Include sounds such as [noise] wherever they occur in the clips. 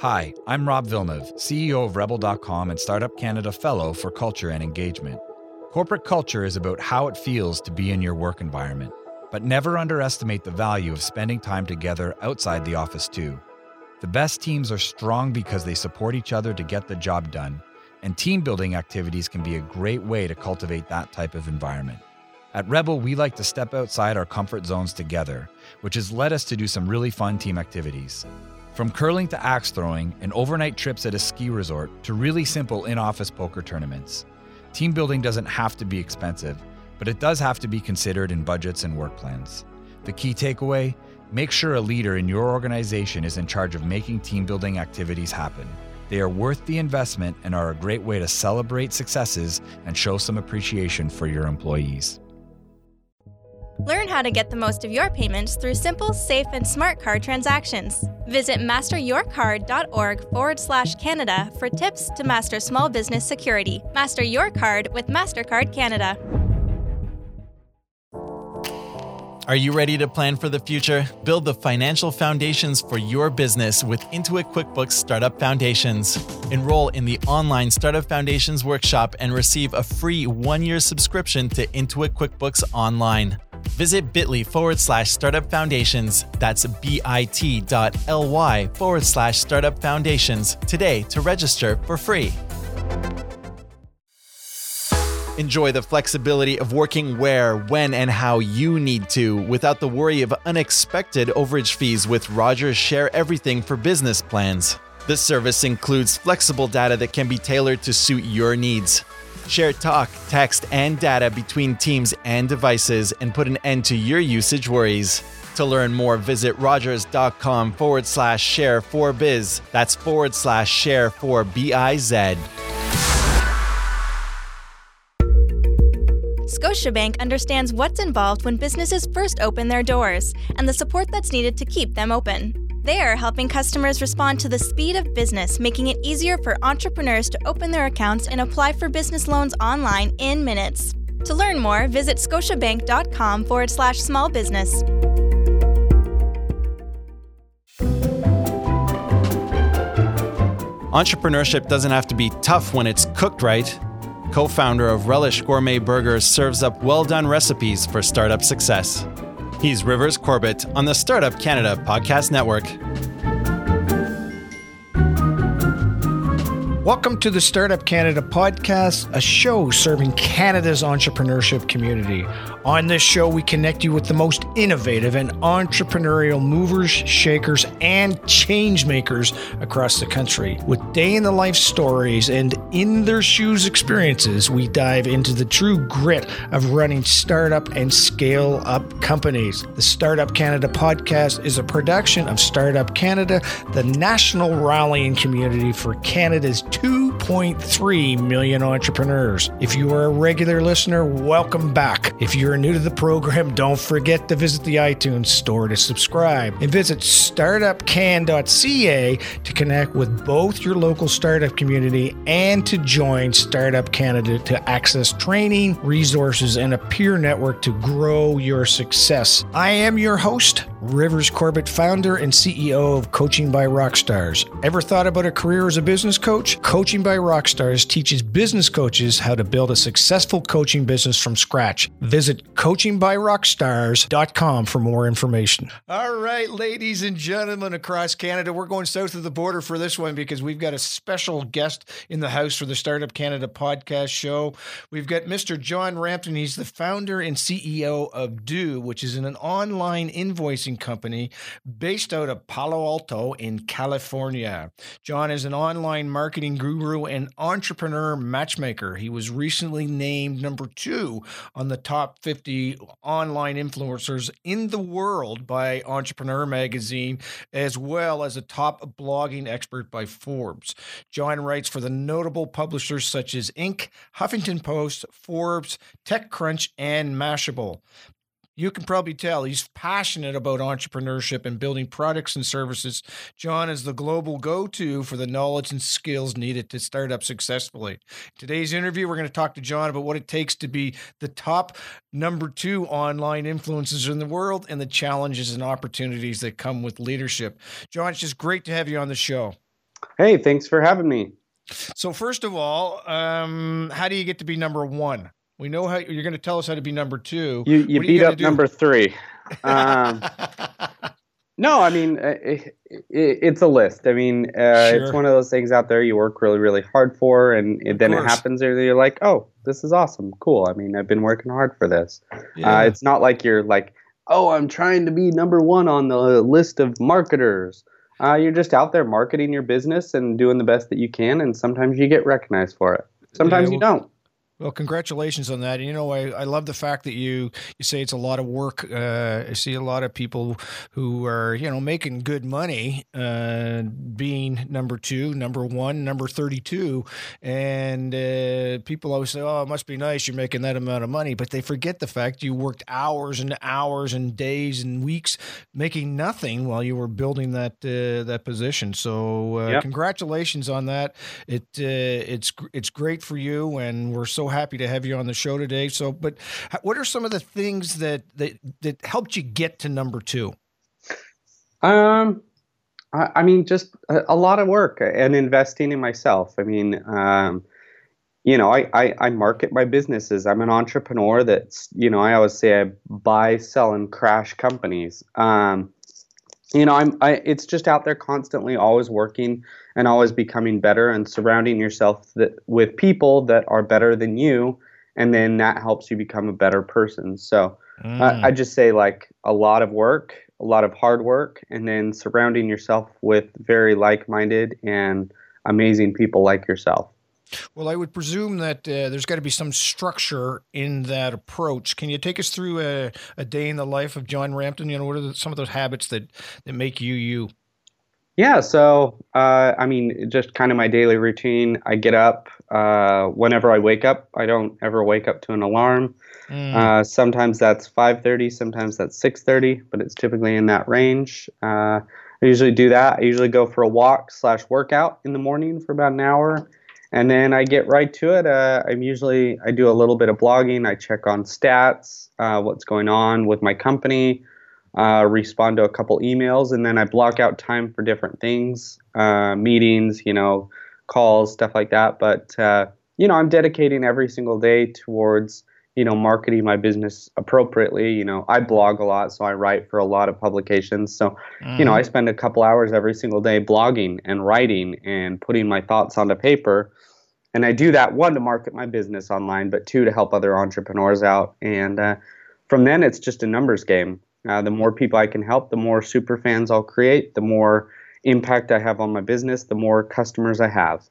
Hi, I'm Rob Villeneuve, CEO of Rebel.com and Startup Canada Fellow for Culture and Engagement. Corporate culture is about how it feels to be in your work environment, but never underestimate the value of spending time together outside the office, too. The best teams are strong because they support each other to get the job done, and team building activities can be a great way to cultivate that type of environment. At Rebel, we like to step outside our comfort zones together, which has led us to do some really fun team activities. From curling to axe throwing and overnight trips at a ski resort to really simple in office poker tournaments. Team building doesn't have to be expensive, but it does have to be considered in budgets and work plans. The key takeaway make sure a leader in your organization is in charge of making team building activities happen. They are worth the investment and are a great way to celebrate successes and show some appreciation for your employees. Learn how to get the most of your payments through simple, safe, and smart card transactions. Visit masteryourcard.org forward slash Canada for tips to master small business security. Master your card with MasterCard Canada. Are you ready to plan for the future? Build the financial foundations for your business with Intuit QuickBooks Startup Foundations. Enroll in the online Startup Foundations workshop and receive a free one year subscription to Intuit QuickBooks Online. Visit bit.ly forward slash startup foundations. That's bit.ly forward slash startup foundations today to register for free. Enjoy the flexibility of working where, when, and how you need to without the worry of unexpected overage fees with Rogers Share Everything for Business plans. This service includes flexible data that can be tailored to suit your needs. Share talk, text, and data between teams and devices and put an end to your usage worries. To learn more, visit rogers.com forward slash share for biz. That's forward slash share for B I Z. Scotiabank understands what's involved when businesses first open their doors and the support that's needed to keep them open. They are helping customers respond to the speed of business, making it easier for entrepreneurs to open their accounts and apply for business loans online in minutes. To learn more, visit scotiabank.com forward slash small business. Entrepreneurship doesn't have to be tough when it's cooked right. Co founder of Relish Gourmet Burgers serves up well done recipes for startup success. He's Rivers Corbett on the Startup Canada Podcast Network. Welcome to the Startup Canada podcast, a show serving Canada's entrepreneurship community. On this show, we connect you with the most innovative and entrepreneurial movers, shakers, and change makers across the country. With day in the life stories and in their shoes experiences, we dive into the true grit of running startup and scale up companies. The Startup Canada podcast is a production of Startup Canada, the national rallying community for Canada's 2.3 million entrepreneurs. If you are a regular listener, welcome back. If you're new to the program, don't forget to visit the iTunes store to subscribe and visit startupcan.ca to connect with both your local startup community and to join Startup Canada to access training, resources, and a peer network to grow your success. I am your host, Rivers Corbett, founder and CEO of Coaching by Rockstars. Ever thought about a career as a business coach? Coaching by Rockstars teaches business coaches how to build a successful coaching business from scratch. Visit coachingbyrockstars.com for more information. All right, ladies and gentlemen across Canada, we're going south of the border for this one because we've got a special guest in the house for the Startup Canada podcast show. We've got Mr. John Rampton. He's the founder and CEO of Due, which is an online invoicing company based out of Palo Alto in California. John is an online marketing guru and entrepreneur matchmaker. He was recently named number two on the top 50 online influencers in the world by Entrepreneur Magazine, as well as a top blogging expert by Forbes. John writes for the notable publishers such as Inc., Huffington Post, Forbes, TechCrunch, and Mashable you can probably tell he's passionate about entrepreneurship and building products and services. John is the global go to for the knowledge and skills needed to start up successfully. Today's interview, we're going to talk to John about what it takes to be the top number two online influencers in the world and the challenges and opportunities that come with leadership. John, it's just great to have you on the show. Hey, thanks for having me. So, first of all, um, how do you get to be number one? We know how you're going to tell us how to be number two. You, you beat you up number three. Um, [laughs] no, I mean, uh, it, it, it's a list. I mean, uh, sure. it's one of those things out there you work really, really hard for, and it, then it happens, and you're like, oh, this is awesome. Cool. I mean, I've been working hard for this. Uh, yeah. Uh, it's not like you're like, oh, I'm trying to be number one on the list of marketers. Uh, you're just out there marketing your business and doing the best that you can, and sometimes you get recognized for it. Sometimes yeah, well, you don't. Well, congratulations on that. And, you know, I, I love the fact that you you say it's a lot of work. Uh, I see a lot of people who are you know making good money, uh, being number two, number one, number thirty two, and uh, people always say, "Oh, it must be nice you're making that amount of money," but they forget the fact you worked hours and hours and days and weeks making nothing while you were building that uh, that position. So, uh, yep. congratulations on that. It uh, it's it's great for you, and we're so happy to have you on the show today. So, but what are some of the things that that that helped you get to number two? Um, I, I mean, just a, a, lot of work and investing in myself. I mean, um, you know, I, I, I market my businesses. I'm an entrepreneur. That's you know, I always say I buy, sell, and crash companies. Um, you know, I'm I, it's just out there constantly, always working and always becoming better and surrounding yourself that, with people that are better than you and then that helps you become a better person so mm. I, I just say like a lot of work a lot of hard work and then surrounding yourself with very like-minded and amazing people like yourself well, I would presume that uh, there's got to be some structure in that approach. Can you take us through a, a day in the life of John Rampton? You know, what are the, some of those habits that, that make you you? Yeah, so uh, I mean, just kind of my daily routine. I get up uh, whenever I wake up. I don't ever wake up to an alarm. Mm. Uh, sometimes that's 5:30, sometimes that's 6:30, but it's typically in that range. Uh, I usually do that. I usually go for a walk slash workout in the morning for about an hour, and then I get right to it. Uh, I'm usually I do a little bit of blogging. I check on stats, uh, what's going on with my company uh, respond to a couple emails, and then I block out time for different things, uh, meetings, you know, calls, stuff like that. But uh, you know, I'm dedicating every single day towards you know marketing my business appropriately. You know, I blog a lot, so I write for a lot of publications. So mm-hmm. you know, I mm-hmm. spend a couple hours every single day blogging and writing and putting my thoughts onto paper. And I do that one to market my business online, but two to help other entrepreneurs out. And uh, from then, it's just a numbers game uh, the more people I can help, the more super fans I'll create, the more impact I have on my business, the more customers I have.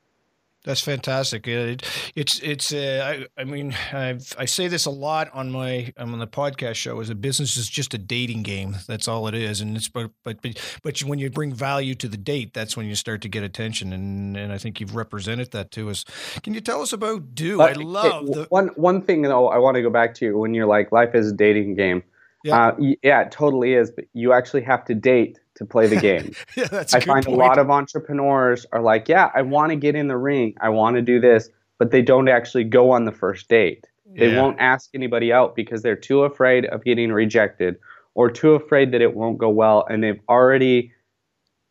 That's fantastic. It, it's it's. Uh, I, I mean, I've, I say this a lot on my on the podcast show. Is a business is just a dating game. That's all it is. And it's but but but, but when you bring value to the date, that's when you start to get attention. And and I think you've represented that to us. Can you tell us about Due? I love the one one thing though. I want to go back to when you're like life is a dating game. Yeah. Uh, yeah, it totally is. But you actually have to date to play the game. [laughs] yeah, that's I find point. a lot of entrepreneurs are like, yeah, I want to get in the ring. I want to do this, but they don't actually go on the first date. They yeah. won't ask anybody out because they're too afraid of getting rejected or too afraid that it won't go well. And they've already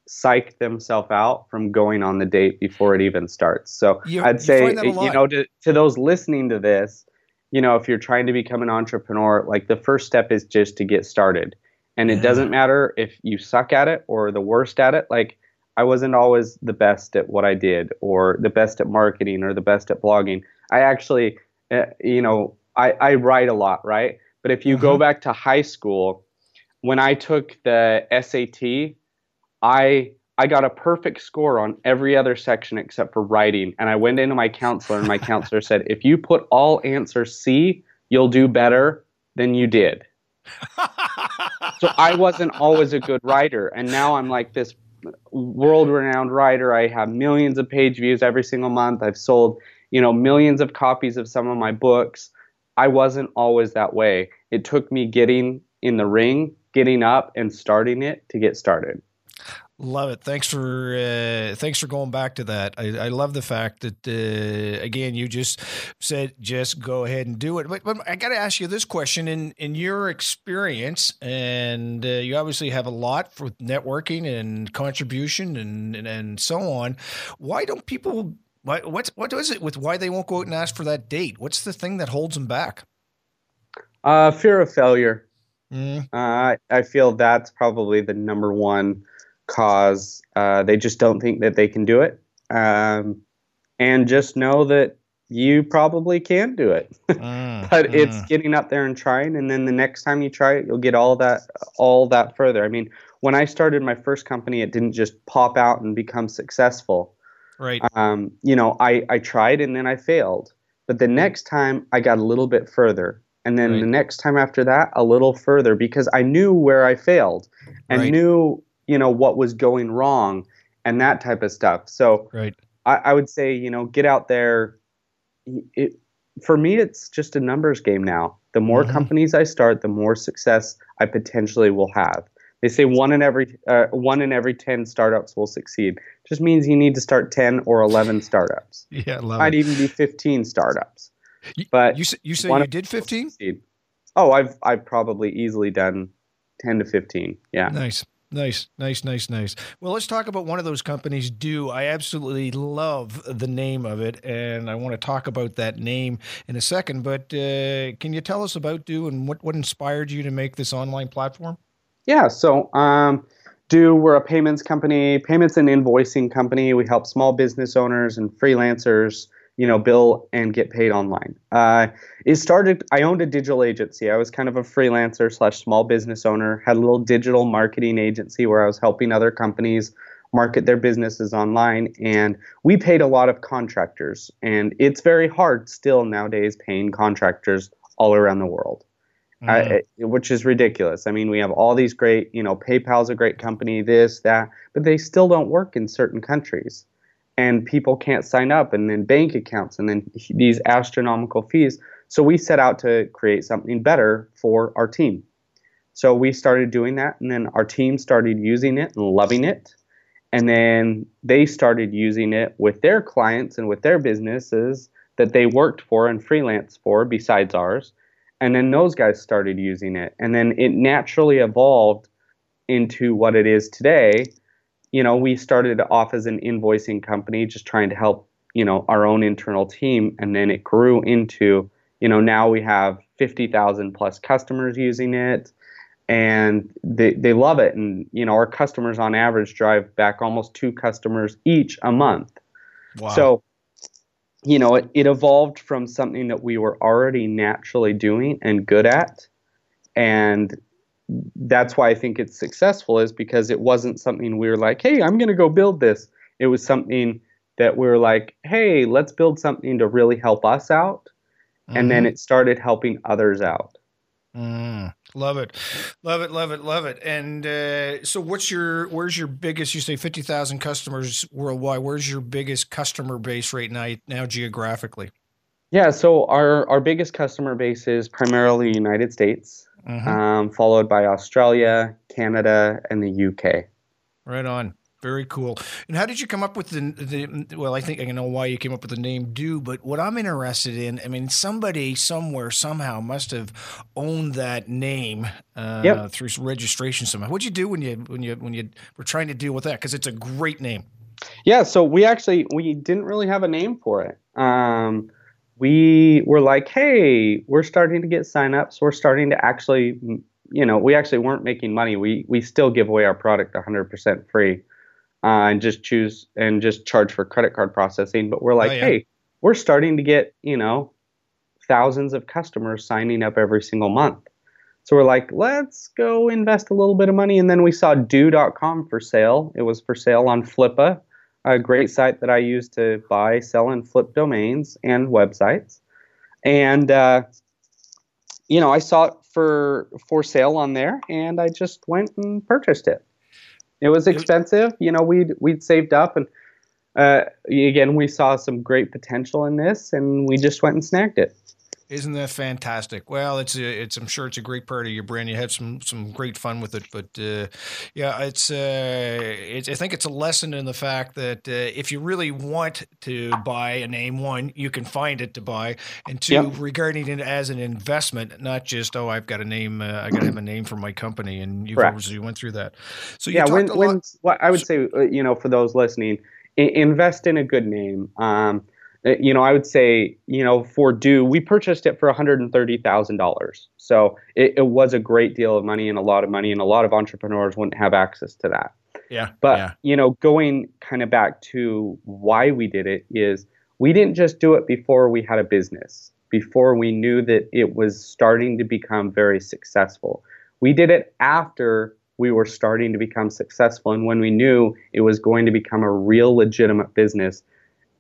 psyched themselves out from going on the date before it even starts. So you, I'd say, eh, you know, to, to those listening to this, you know, if you're trying to become an entrepreneur, like the first step is just to get started. And it doesn't matter if you suck at it or the worst at it. Like, I wasn't always the best at what I did or the best at marketing or the best at blogging. I actually, uh, you know, I, I write a lot, right? But if you go mm-hmm. back to high school, when I took the SAT, I I got a perfect score on every other section except for writing. And I went into my counselor, and my [laughs] counselor said, if you put all answers C, you'll do better than you did. [laughs] so I wasn't always a good writer. And now I'm like this world renowned writer. I have millions of page views every single month. I've sold, you know, millions of copies of some of my books. I wasn't always that way. It took me getting in the ring, getting up, and starting it to get started. Love it. Thanks for uh, thanks for going back to that. I, I love the fact that uh, again you just said just go ahead and do it. But, but I got to ask you this question in in your experience, and uh, you obviously have a lot for networking and contribution and, and and so on. Why don't people? Why, what's what is it with why they won't go out and ask for that date? What's the thing that holds them back? Uh, fear of failure. Mm. Uh, I feel that's probably the number one cause. Uh, they just don't think that they can do it. Um, and just know that you probably can do it. [laughs] mm, but mm. it's getting up there and trying and then the next time you try it, you'll get all that all that further. I mean, when I started my first company, it didn't just pop out and become successful. Right. Um, you know, I, I tried and then I failed. But the next time I got a little bit further. And then right. the next time after that, a little further because I knew where I failed and right. knew you know what was going wrong and that type of stuff. So right. I, I would say you know get out there. It, for me it's just a numbers game now. The more mm-hmm. companies i start the more success i potentially will have. They say one in every uh, one in every 10 startups will succeed. Just means you need to start 10 or 11 [laughs] startups. Yeah love might it. even be 15 startups. But you, you say you did 15 oh i've i've probably easily done 10 to 15 yeah. Nice Nice, nice, nice, nice. Well, let's talk about one of those companies, Due. I absolutely love the name of it, and I want to talk about that name in a second. But uh, can you tell us about Due and what, what inspired you to make this online platform? Yeah, so um, Due, we're a payments company, payments and invoicing company. We help small business owners and freelancers you know, bill and get paid online. Uh, it started. I owned a digital agency. I was kind of a freelancer slash small business owner. Had a little digital marketing agency where I was helping other companies market their businesses online, and we paid a lot of contractors. And it's very hard still nowadays paying contractors all around the world. Mm. Uh, which is ridiculous. I mean, we have all these great, you know, PayPal's a great company, this, that, but they still don't work in certain countries and people can't sign up and then bank accounts and then these astronomical fees. So we set out to create something better for our team. So we started doing that and then our team started using it and loving it. And then they started using it with their clients and with their businesses that they worked for and freelance for besides ours. And then those guys started using it. And then it naturally evolved into what it is today you know, we started off as an invoicing company, just trying to help, you know, our own internal team, and then it grew into, you know, now we have 50,000 plus customers using it, and they they love it. And you know, our customers on average drive back almost two customers each a month. Wow. So, you know, it, it evolved from something that we were already naturally doing and good at, and that's why I think it's successful is because it wasn't something we were like, hey, I'm going to go build this. It was something that we are like, hey, let's build something to really help us out. Mm-hmm. And then mm-hmm. it started helping others out. Mm, love it, love it, love it, love it. And uh, so, what's your where's your biggest? You say fifty thousand customers worldwide. Where's your biggest customer base right now? Now geographically. Yeah, so our our biggest customer base is primarily United States mm-hmm. um, followed by Australia, Canada, and the UK. Right on. Very cool. And how did you come up with the, the, well, I think I know why you came up with the name Due, but what I'm interested in, I mean, somebody somewhere somehow must have owned that name uh, yep. through registration somehow. What'd you do when you when you when you were trying to deal with that? Because it's a great name. Yeah, so we actually we didn't really have a name for it. Um, we were like, hey, we're starting to get signups. We're starting to actually, you know, we actually weren't making money. We we still give away our product 100% free, uh, and just choose and just charge for credit card processing. But we're like, oh, yeah. hey, we're starting to get, you know, thousands of customers signing up every single month. So we're like, let's go invest a little bit of money. And then we saw due.com for sale. It was for sale on Flippa a great site that I use to buy, sell, and flip domains and websites. And uh, you know, I saw it for for sale on there, and I just went and purchased it. It was expensive, you know. We'd we'd saved up, and uh, again, we saw some great potential in this, and we just went and snagged it. Isn't that fantastic? Well, it's a, it's I'm sure it's a great part of your brand. You had some some great fun with it, but uh, yeah, it's, uh, it's I think it's a lesson in the fact that uh, if you really want to buy a name, one you can find it to buy, and two yep. regarding it as an investment, not just oh I've got a name, uh, I got to have a name for my company, and you you went through that. So yeah, when, when well, I would say uh, you know for those listening, invest in a good name. Um, Uh, you know, I would say, you know, for Due, we purchased it for $130,000. So it, it, was a great deal of money and a lot of money, and a lot of entrepreneurs wouldn't have access to that. Yeah. But, yeah. you know, going kind of back to why we did it is we didn't just do it before we had a business, before we knew that it was starting to become very successful. We did it after we were starting to become successful and when we knew it was going to become a real legitimate business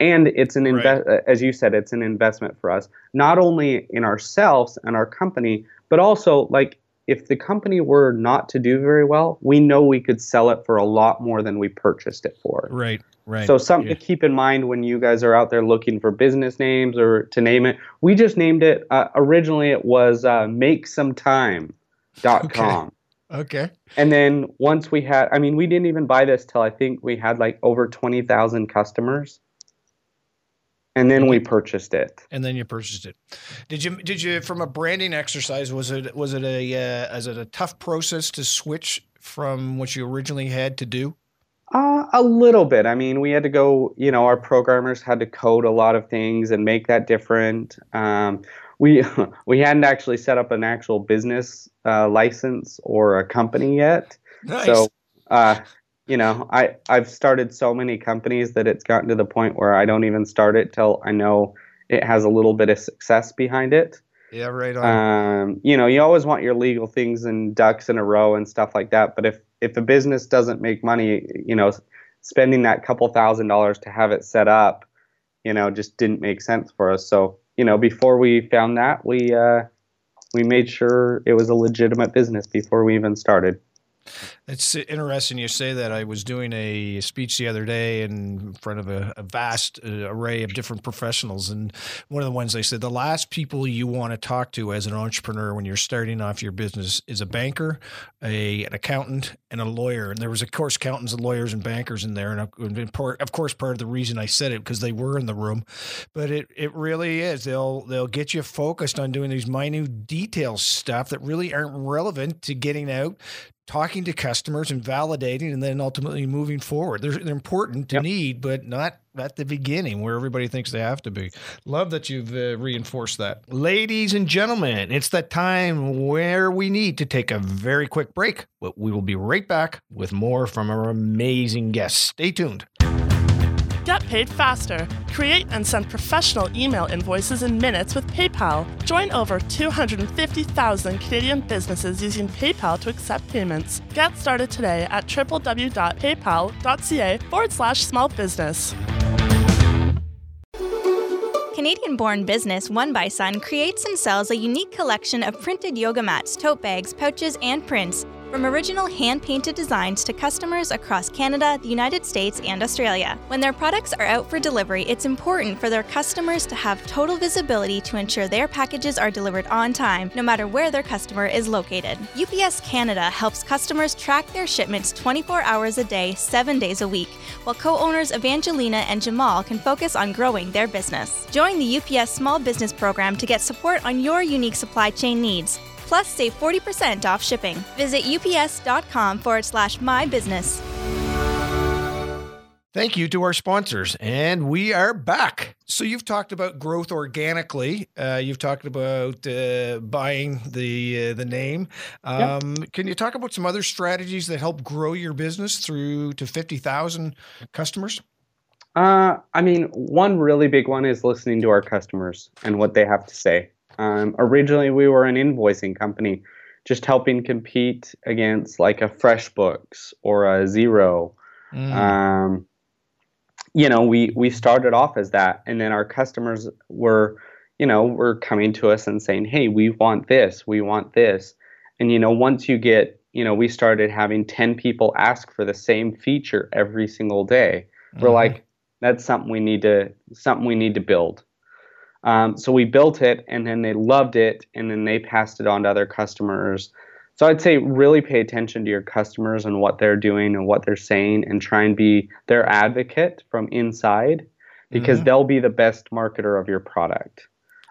and it's an invest right. as you said it's an investment for us not only in ourselves and our company but also like if the company were not to do very well we know we could sell it for a lot more than we purchased it for. Right right. So something yeah. to keep in mind when you guys are out there looking for business names or to name it we just named it uh, originally it was uh, make some time dot [laughs] com. Okay. And then once we had i mean we didn't even buy this till i think we had like over 20000 customers and then we purchased it. And then you purchased it. Did you did you from a branding exercise was it was it a uh, is it a tough process to switch from what you originally had to do? Uh, a little bit. I mean we had to go you know our programmers had to code a lot of things and make that different. Um, we [laughs] we hadn't actually set up an actual business uh, license or a company yet. Nice. so uh, you know, I I've started so many companies that it's gotten to the point where I don't even start it till I know it has a little bit of success behind it. Yeah, right on. Um, you know, you always want your legal things and ducks in a row and stuff like that. But if if a business doesn't make money, you know, spending that couple thousand dollars to have it set up, you know, just didn't make sense for us. So, you know, before we found that, we uh, we made sure it was a legitimate business before we even started. It's interesting you say that. I was doing a speech the other day in front of a, a vast uh, array of different professionals. And one of the ones they said the last people you want to talk to as an entrepreneur when you're starting off your business is a banker, a, an accountant, and a lawyer. And there was, of course, accountants and lawyers and bankers in there. And of course, part of the reason I said it because they were in the room. But it, it really is. They'll, they'll get you focused on doing these minute detail stuff that really aren't relevant to getting out talking to customers and validating and then ultimately moving forward. They're, they're important to yep. need, but not at the beginning where everybody thinks they have to be. Love that you've uh, reinforced that. Ladies and gentlemen, it's that time where we need to take a very quick break, but we will be right back with more from our amazing guests. Stay tuned. Get paid faster. Create and send professional email invoices in minutes with PayPal. Join over 250,000 Canadian businesses using PayPal to accept payments. Get started today at www.paypal.ca forward slash small business. Canadian born business One by Sun creates and sells a unique collection of printed yoga mats, tote bags, pouches, and prints from original hand painted designs to customers across Canada, the United States, and Australia. When their products are out for delivery, it's important for their customers to have total visibility to ensure their packages are delivered on time, no matter where their customer is located. UPS Canada helps customers track their shipments 24 hours a day, 7 days a week, while co owners Evangelina and Jamal can focus on growing their business. Join the UPS Small Business Program to get support on your unique supply chain needs. Plus, save 40% off shipping. Visit ups.com forward slash my business. Thank you to our sponsors. And we are back. So, you've talked about growth organically. Uh, you've talked about uh, buying the uh, the name. Um, yep. Can you talk about some other strategies that help grow your business through to 50,000 customers? Uh, I mean, one really big one is listening to our customers and what they have to say. Um, originally, we were an invoicing company, just helping compete against like a FreshBooks or a Xero. Mm. Um, you know, we we started off as that, and then our customers were, you know, were coming to us and saying, "Hey, we want this, we want this," and you know, once you get, you know, we started having ten people ask for the same feature every single day. Mm-hmm. We're like, that's something we need to something we need to build. Um, so we built it, and then they loved it, and then they passed it on to other customers. So I'd say really pay attention to your customers and what they're doing and what they're saying, and try and be their advocate from inside, because mm-hmm. they'll be the best marketer of your product.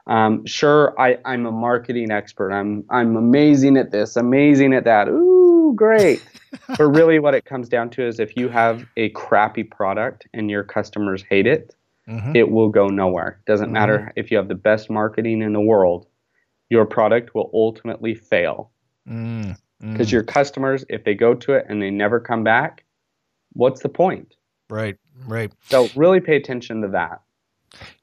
Um, sure, I, I'm a marketing expert. I'm I'm amazing at this, amazing at that. Ooh, great. [laughs] but really, what it comes down to is if you have a crappy product and your customers hate it, mm-hmm. it will go nowhere. Doesn't mm-hmm. matter if you have the best marketing in the world, your product will ultimately fail. Because mm, mm. your customers, if they go to it and they never come back, what's the point? Right, right. So really pay attention to that.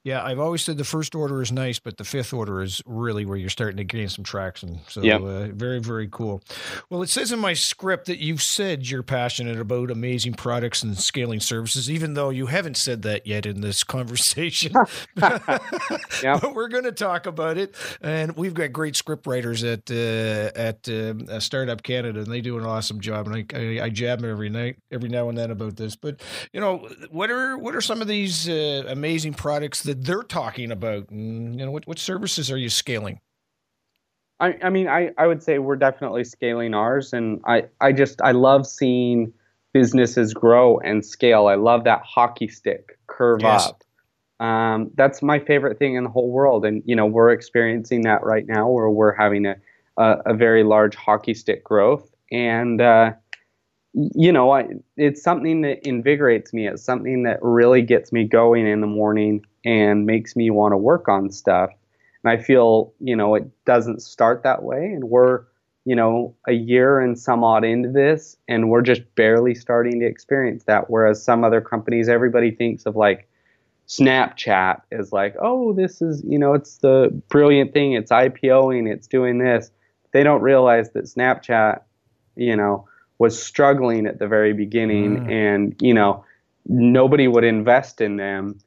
Yeah, I've always said the first order is nice, but the fifth order is really where you're starting to gain some traction. So, yep. uh, very, very cool. Well, it says in my script that you've said you're passionate about amazing products and scaling services, even though you haven't said that yet in this conversation. [laughs] [laughs] yep. But we're going to talk about it, and we've got great script writers at uh, at uh, Startup Canada, and they do an awesome job. And I, I, I jab them every night, every now and then about this. But you know, what are what are some of these uh, amazing products? That they're talking about? And, you know, what, what services are you scaling? I, I mean, I, I would say we're definitely scaling ours. And I, I just, I love seeing businesses grow and scale. I love that hockey stick curve yes. up. Um, that's my favorite thing in the whole world. And, you know, we're experiencing that right now where we're having a, a, a very large hockey stick growth. And, uh, you know, I, it's something that invigorates me. It's something that really gets me going in the morning and makes me want to work on stuff. And I feel, you know, it doesn't start that way. And we're, you know, a year and some odd into this, and we're just barely starting to experience that. Whereas some other companies, everybody thinks of like Snapchat as like, oh, this is, you know, it's the brilliant thing. It's IPOing, it's doing this. They don't realize that Snapchat, you know, was struggling at the very beginning mm. and, you know, nobody would invest in them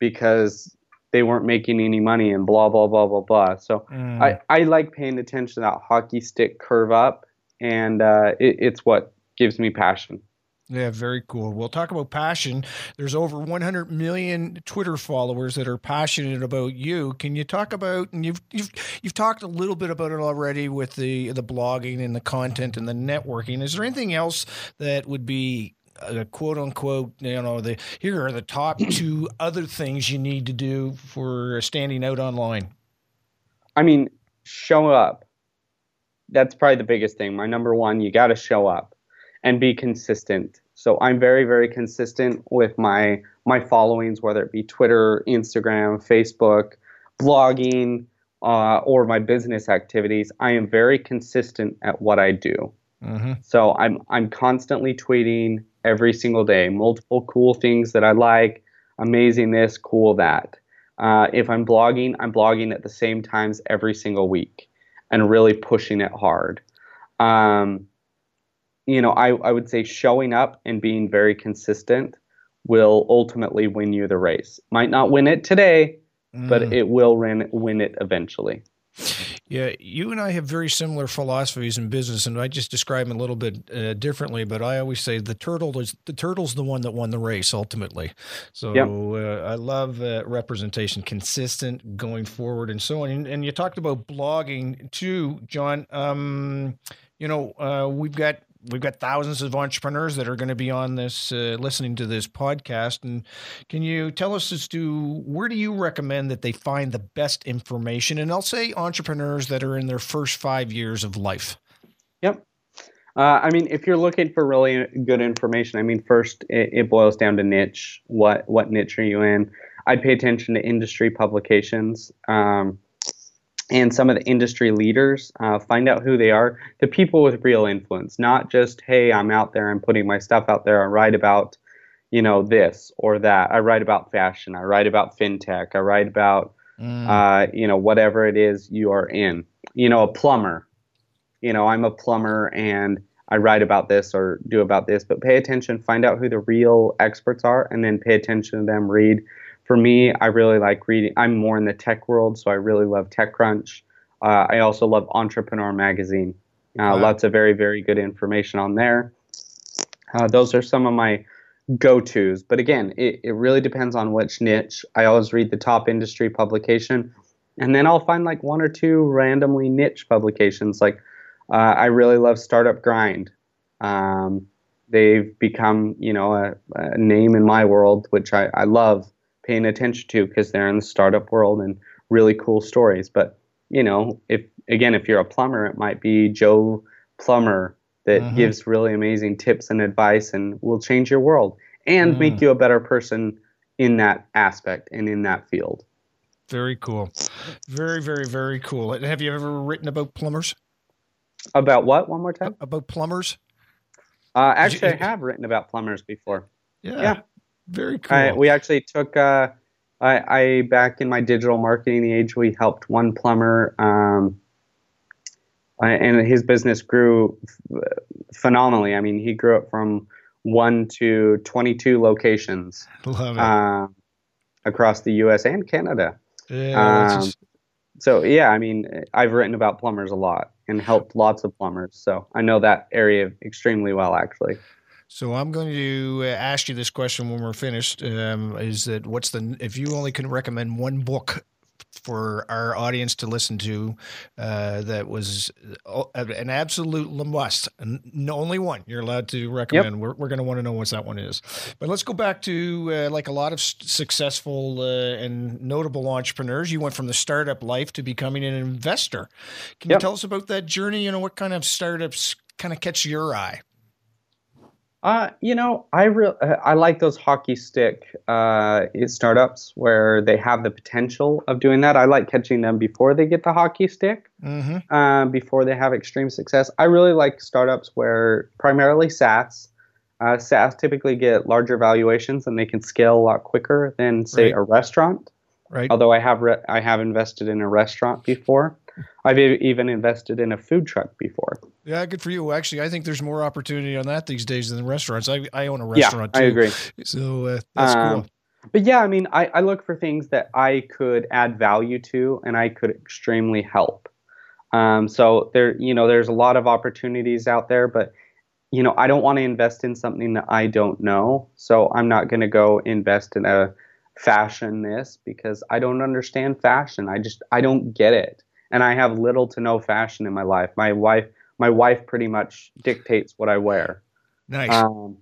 because they weren't making any money and blah blah blah blah blah. So mm. I, I like paying attention to that hockey stick curve up, and uh, it, it's what gives me passion. Yeah, very cool. We'll talk about passion. There's over 100 million Twitter followers that are passionate about you. Can you talk about? And you've you've you've talked a little bit about it already with the the blogging and the content and the networking. Is there anything else that would be uh, a quote unquote, you know, the here are the top [clears throat] two other things you need to do for standing out online? I mean, show up. That's probably the biggest thing. My number one, you got to show up and be consistent. So I'm very, very consistent with my my followings, whether it be Twitter, Instagram, Facebook, blogging, uh, or my business activities. I am very consistent at what I do. Mm-hmm. So I'm I'm constantly tweeting, every single day. Multiple cool things that I like, amazing this, cool that. Uh, if I'm blogging, I'm blogging at the same times every single week and really pushing it hard. Um, you know, I, I would say showing up and being very consistent will ultimately win you the race. Might not win it today, mm. but it will win, win it eventually. Yeah, you and I have very similar philosophies in business, and I just describe them a little bit uh, differently. But I always say the turtle is the turtle's the one that won the race ultimately. So yep. uh, I love uh, representation, consistent going forward, and so on. And, and, you talked about blogging too, John. Um, you know, uh, we've got we've got thousands of entrepreneurs that are going to be on this uh, listening to this podcast. And can you tell us as to where do you recommend that they find the best information? And i'll say entrepreneurs that are in their first five years of life. Yep. Uh, i mean if you're looking for really good information i mean first it, it boils down to niche. What what niche are you in? I'd pay attention to industry publications. Um, and some of the industry leaders. Uh, find out who they are, the people with real influence, not just hey, I'm out there, I'm putting my stuff out there, I write about, you know, this or that. I write about fashion, I write about fintech, I write about, mm. uh, you know, whatever it is you are in. You know, a plumber. You know, I'm a plumber and I write about this or do about this, but pay attention, find out who the real experts are, and then pay attention to them, read for me, I really like reading. I'm more in the tech world, so I really love TechCrunch. Uh, I also love Entrepreneur Magazine. Uh, wow. Lots of very, very good information on there. Uh, those are some of my go tos. But again, it, it really depends on which niche. I always read the top industry publication, and then I'll find like one or two randomly niche publications. Like uh, I really love Startup Grind. Um, they've become, you know, a, a, name in my world, which I, I love paying attention to because they're in the startup world and really cool stories. But you know, if again, if you're a plumber, it might be Joe Plumber that mm-hmm. gives really amazing tips and advice and will change your world and mm. make you a better person in that aspect and in that field. Very cool. Very, very, very cool. And have you ever written about plumbers? About what? One more time? About plumbers? Uh, actually, you, I have written about plumbers before. Yeah. Yeah. Very cool. I, we actually took, uh, I, I, back in my digital marketing age, we helped one plumber, um, and his business grew phenomenally. I mean, he grew up from one to 22 locations uh, across the U.S. and Canada. Yeah, um, so yeah, I mean, I've written about plumbers a lot and helped lots of plumbers, so I know that area extremely well, actually. So I'm going to uh, ask you this question when we're finished. Um, is that what's the if you only can recommend one book for our audience to listen to uh, that was uh, an absolute must. And only one you're allowed to recommend. Yep. We're, we're going to want to know what that one is. But let's go back to uh, like a lot of successful uh, and notable entrepreneurs. You went from the startup life to becoming an investor. Can yep. you tell us about that journey? You know, what kind of startups kind of catch your eye? Uh, you know, I re- uh, I like those hockey stick uh, startups where they have the potential of doing that. I like catching them before they get the hockey stick, mm-hmm. uh, before they have extreme success. I really like startups where primarily SaaS. Uh, SaaS typically get larger valuations and they can scale a lot quicker than say right. a restaurant. Right. Although I have re- I have invested in a restaurant before. I've even invested in a food truck before. Yeah, good for you. Actually, I think there's more opportunity on that these days than restaurants. I, I own a restaurant yeah, too. I agree. So uh, that's um, cool. But yeah, I mean, I, I look for things that I could add value to and I could extremely help. Um, so there, you know, there's a lot of opportunities out there, but you know, I don't want to invest in something that I don't know. So I'm not going to go invest in a fashion this because I don't understand fashion. I just I don't get it and I have little to no fashion in my life. My wife, my wife, pretty much dictates what I wear. Nice. Um,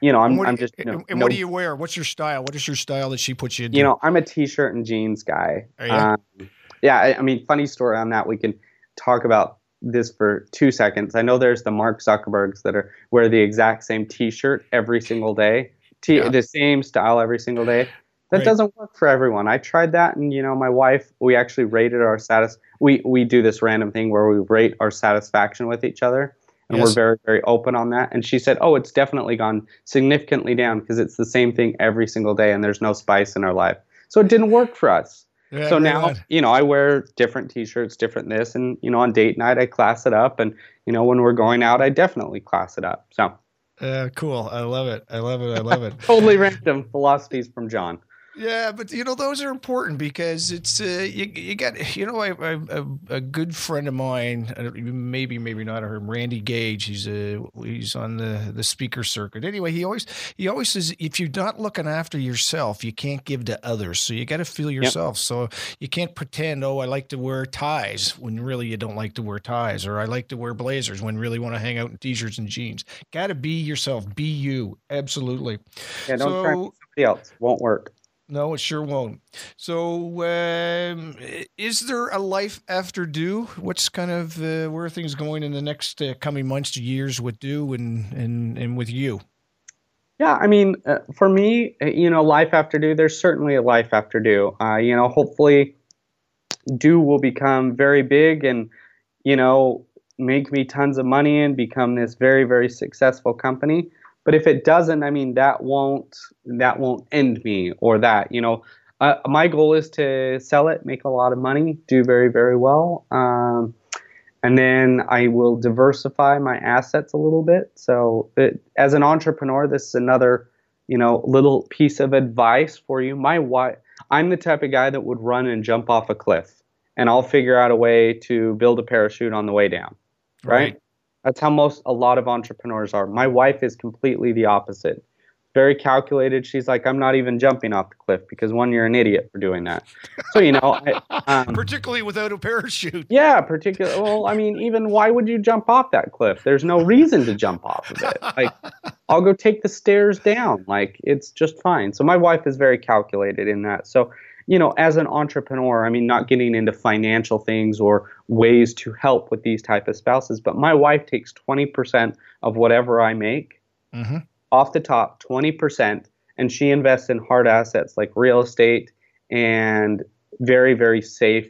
you know, I'm, I'm just. You know, and no, what do you wear? What's your style? What is your style that she puts you in? You know, I'm a t-shirt and jeans guy. You? Um, yeah, I, I, mean, funny story on that. We can talk about this for two seconds. I know there's the Mark Zuckerbergs that are wear the exact same t-shirt every single day, t- yeah. the same style every single day that doesn't work for everyone. I tried that, and you know, my wife, we actually rated our status. We we do this random thing where we rate our satisfaction with each other, and yes. we're very very open on that. And she said, "Oh, it's definitely gone significantly down because it's the same thing every single day, and there's no spice in our life." So it didn't work for us. [laughs] Yeah, so now, you know, I wear different T-shirts, different this, and you know, on date night I class it up, and you know, when we're going out, I definitely class it up. So. Uh, cool. I love it. I love it. I love it. [laughs] totally random philosophies from John. Yeah, but you know those are important because it's uh, you, you got you know I, I, a good friend of mine maybe maybe not her Randy Gage he's a he's on the the speaker circuit. Anyway he always he always says if you're not looking after yourself you can't give to others. So you got to feel yourself. Yep. so you can't pretend oh I like to wear ties when really you don't like to wear ties or I like to wear blazers when really want to hang out in t-shirts and jeans. Got to be yourself. Be you. Absolutely. Yeah don't so, try somebody else. Won't work no, it sure won't. So, um, is there a life after Due? What's kind of uh, where are things going in the next uh, coming months years with Due and and and with you? Yeah, I mean, uh, for me, uh, you know, life after Due. There's certainly a life after Due. Uh, you know, hopefully, Due will become very big and you know make me tons of money and become this very very successful company. But if it doesn't, I mean, that won't that won't end me or that. You know, uh, my goal is to sell it, make a lot of money, do very very well, um, and then I will diversify my assets a little bit. So, it, as an entrepreneur, this is another you know little piece of advice for you. My wife, I'm the type of guy that would run and jump off a cliff, and I'll figure out a way to build a parachute on the way down. right? right? That's how most a lot of entrepreneurs are. My wife is completely the opposite. very calculated. She's like, I'm not even jumping off the cliff because one, you're an idiot for doing that. So you know, I, [laughs] um, particularly without a parachute. Yeah, particularly. Well, I mean, even why would you jump off that cliff? There's no reason to jump off of it. Like, [laughs] I'll go take the stairs down. Like, it's just fine. So my wife is very calculated in that. So you know, as an entrepreneur, I mean, not getting into financial things or ways to help with these type of spouses, but my wife takes 20% of whatever I make mm-hmm. off the top, 20%, and she invests in hard assets like real estate and very, very safe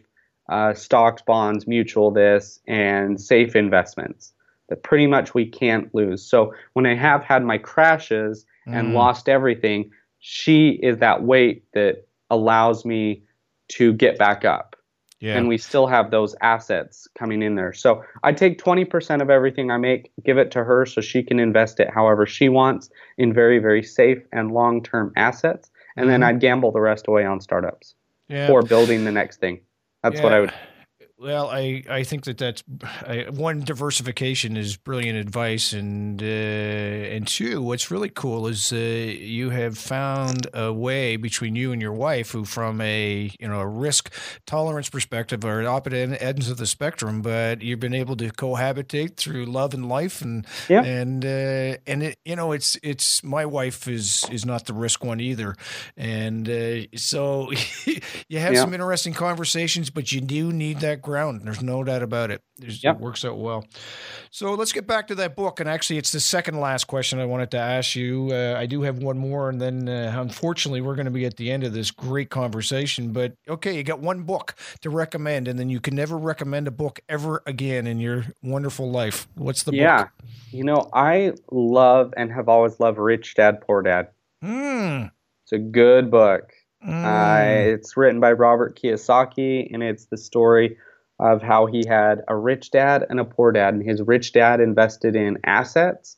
uh, stocks, bonds, mutual this, and safe investments that pretty much we can't lose. So when I have had my crashes and mm. lost everything, she is that weight that allows me to get back up. Yeah. And we still have those assets coming in there. So I take 20% of everything I make, give it to her so she can invest it however she wants in very, very safe and long term assets. And mm-hmm. then I'd gamble the rest away on startups yeah. for building the next thing. That's yeah. what I would well, I, I think that that's I, one diversification is brilliant advice, and uh, and two, what's really cool is uh, you have found a way between you and your wife, who from a you know a risk tolerance perspective are at opposite ends of the spectrum, but you've been able to cohabitate through love and life, and yeah. and uh, and it you know it's it's my wife is is not the risk one either, and uh, so [laughs] you have yeah. some interesting conversations, but you do need that ground. There's no doubt about it. Yep. It works out well. So let's get back to that book. And actually, it's the second last question I wanted to ask you. Uh, I do have one more, and then uh, unfortunately, we're going to be at the end of this great conversation. But okay, you got one book to recommend, and then you can never recommend a book ever again in your wonderful life. What's the yeah. book? Yeah. You know, I love and have always loved Rich Dad Poor Dad. Mm. It's a good book. Mm. Uh, it's written by Robert Kiyosaki, and it's the story of how he had a rich dad and a poor dad, and his rich dad invested in assets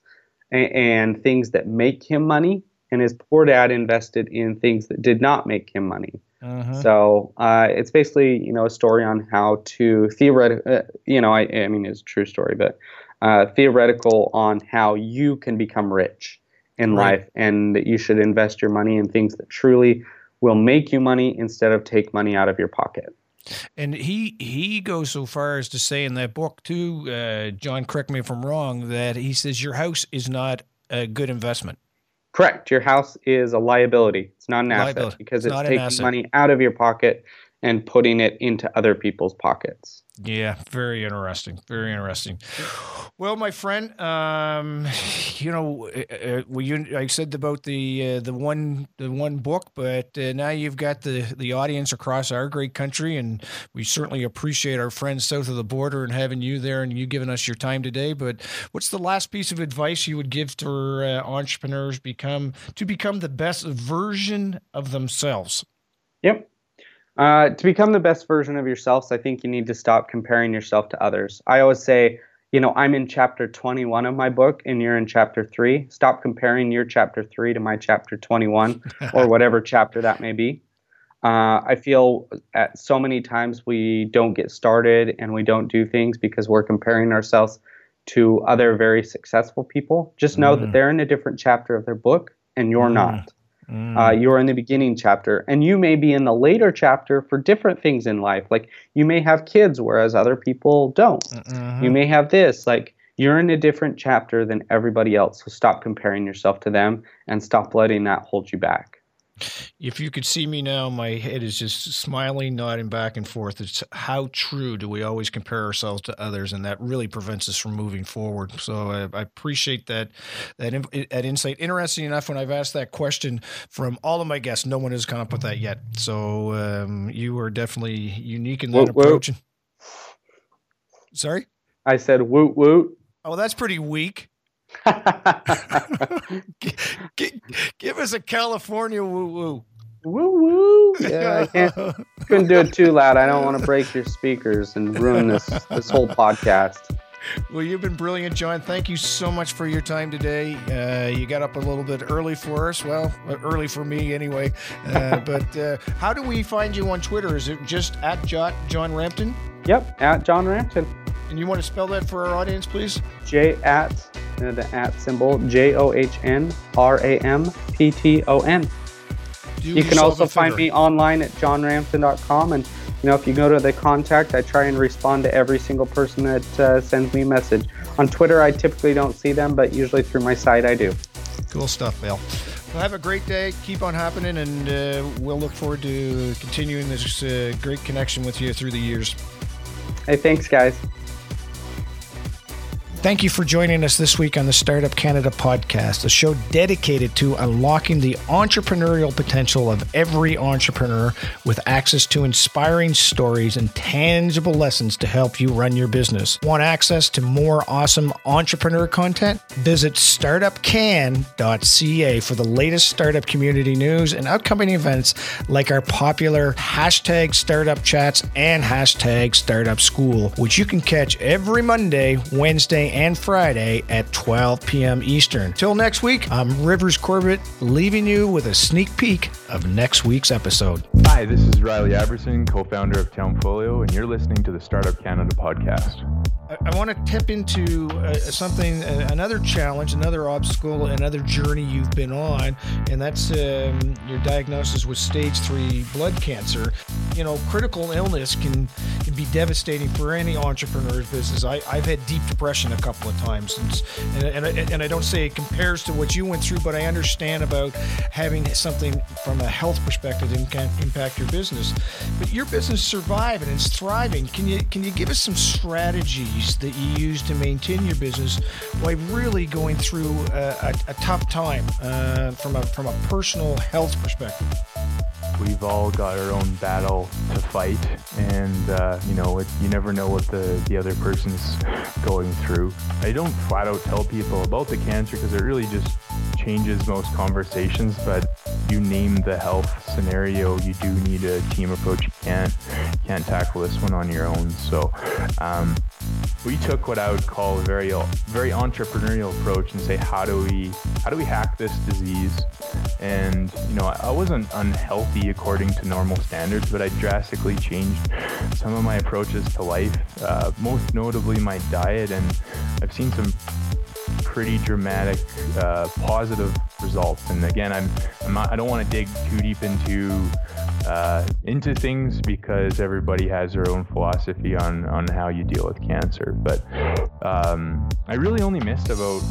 and, and things that make him money, and his poor dad invested in things that did not make him money. Uh-huh. So uh, it's basically you know a story on how to theoretical, uh, you know, I, I, mean it's a true story, but uh, theoretical on how you can become rich in right. life, and that you should invest your money in things that truly will make you money instead of take money out of your pocket. And he he goes so far as to say in that book too, uh, John, correct me if I'm wrong, that he says your house is not a good investment. Correct. Your house is a liability. It's not an liability. asset because it's, it's taking money out of your pocket and putting it into other people's pockets. Yeah, very interesting. Very interesting. Well, my friend, um, you know, uh, uh, well, you, I said about the uh, the one the one book, but uh, now you've got the the audience across our great country, and we certainly appreciate our friends south of the border and having you there and you giving us your time today. But what's the last piece of advice you would give to uh, entrepreneurs become to become the best version of themselves? Yep. Uh, to become the best version of yourselves, I think you need to stop comparing yourself to others. I always say, you know, I'm in chapter 21 of my book and you're in chapter 3. Stop comparing your chapter 3 to my chapter 21 [laughs] or whatever chapter that may be. Uh, I feel at so many times we don't get started and we don't do things because we're comparing ourselves to other very successful people. Just know mm. that they're in a different chapter of their book and you're mm. not. Mm. Uh, you're in the beginning chapter, and you may be in the later chapter for different things in life. Like you may have kids, whereas other people don't. Mm-hmm. You may have this. Like you're in a different chapter than everybody else. So stop comparing yourself to them and stop letting that hold you back. If you could see me now, my head is just smiling, nodding back and forth. It's how true do we always compare ourselves to others, and that really prevents us from moving forward. So I, I appreciate that that that insight. Interesting enough, when I've asked that question from all of my guests, no one has come up with that yet. So um, you are definitely unique in that approach. Sorry, I said woot woot. Oh, that's pretty weak. Give, give, us a California woo woo. Woo woo. Yeah, I can't, [laughs] couldn't do it too loud. I don't want to break your speakers and ruin this this whole podcast. Well, you've been brilliant, John. Thank you so much for your time today. Uh, you got up a little bit early for us. Well, uh, early for me anyway. Uh, [laughs] but uh, how do we find you on Twitter? Is it just at John, John Rampton? Yep, at John Rampton. And you want to spell that for our audience, please? J at the at symbol J O H N R A M P T O N. You can also find me online at johnrampton.com. And, you know, if you go to the contact, I try and respond to every single person that uh, sends me a message. On Twitter, I typically don't see them, but usually through my site, I do. Cool stuff, Bill. Well, have a great day. Keep on happening, and uh, we'll look forward to continuing this uh, great connection with you through the years. Hey, thanks, guys. Thank you for joining us this week on the Startup Canada podcast, a show dedicated to unlocking the entrepreneurial potential of every entrepreneur with access to inspiring stories and tangible lessons to help you run your business. Want access to more awesome entrepreneur content? Visit startupcan.ca for the latest startup community news and upcoming events like our popular hashtag startup chats and hashtag startup school, which you can catch every Monday, Wednesday, and Friday at 12 p.m. Eastern. Till next week, I'm Rivers Corbett, leaving you with a sneak peek of next week's episode. Hi, this is Riley Aberson, co founder of Townfolio, and you're listening to the Startup Canada podcast. I, want to tip into uh, something, uh, another challenge, another obstacle, another journey you've been on, and that's um, your diagnosis with stage three blood cancer. You know, critical illness can, can be devastating for any entrepreneur's business. I, I've had deep depression a couple of times, and, and, and, I, and I don't say it compares to what you went through, but I understand about having something from a health perspective that impact your business. But your business survived and it's thriving. Can you can you give us some strategies? that you use to maintain your business while really going through a, a, a tough time uh, from a from a personal health perspective? We've all got our own battle to fight, and uh, you know, it, you never know what the, the other person's going through. I don't flat out tell people about the cancer because it really just changes most conversations. But you name the health scenario, you do need a team approach. You can't can't tackle this one on your own. So um, we took what I would call a very very entrepreneurial approach and say how do we how do we hack this disease and you know I wasn't unhealthy according to normal standards but I drastically changed some of my approaches to life uh, most notably my diet and I've seen some pretty dramatic uh, positive results and again I'm, I'm not, I don't want to dig too deep into uh, into things because everybody has their own philosophy on on how you deal with cancer. But um, I really only missed about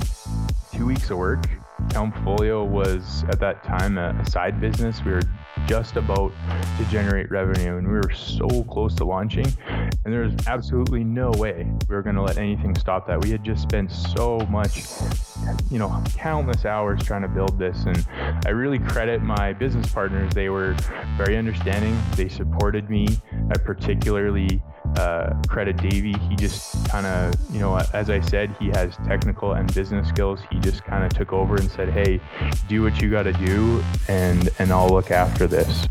two weeks of work. Townfolio was at that time a, side business. We were just about to generate revenue and we were so close to launching and there was absolutely no way we were going to let anything stop that. We had just spent so much you know countless hours trying to build this and i really credit my business partners. They were very understanding. They supported me. I particularly uh, credit Davey. He just kind of, you know, as I said, he has technical and business skills. He just kind of took over and said, "Hey, do what you got to do, and and I'll look after this."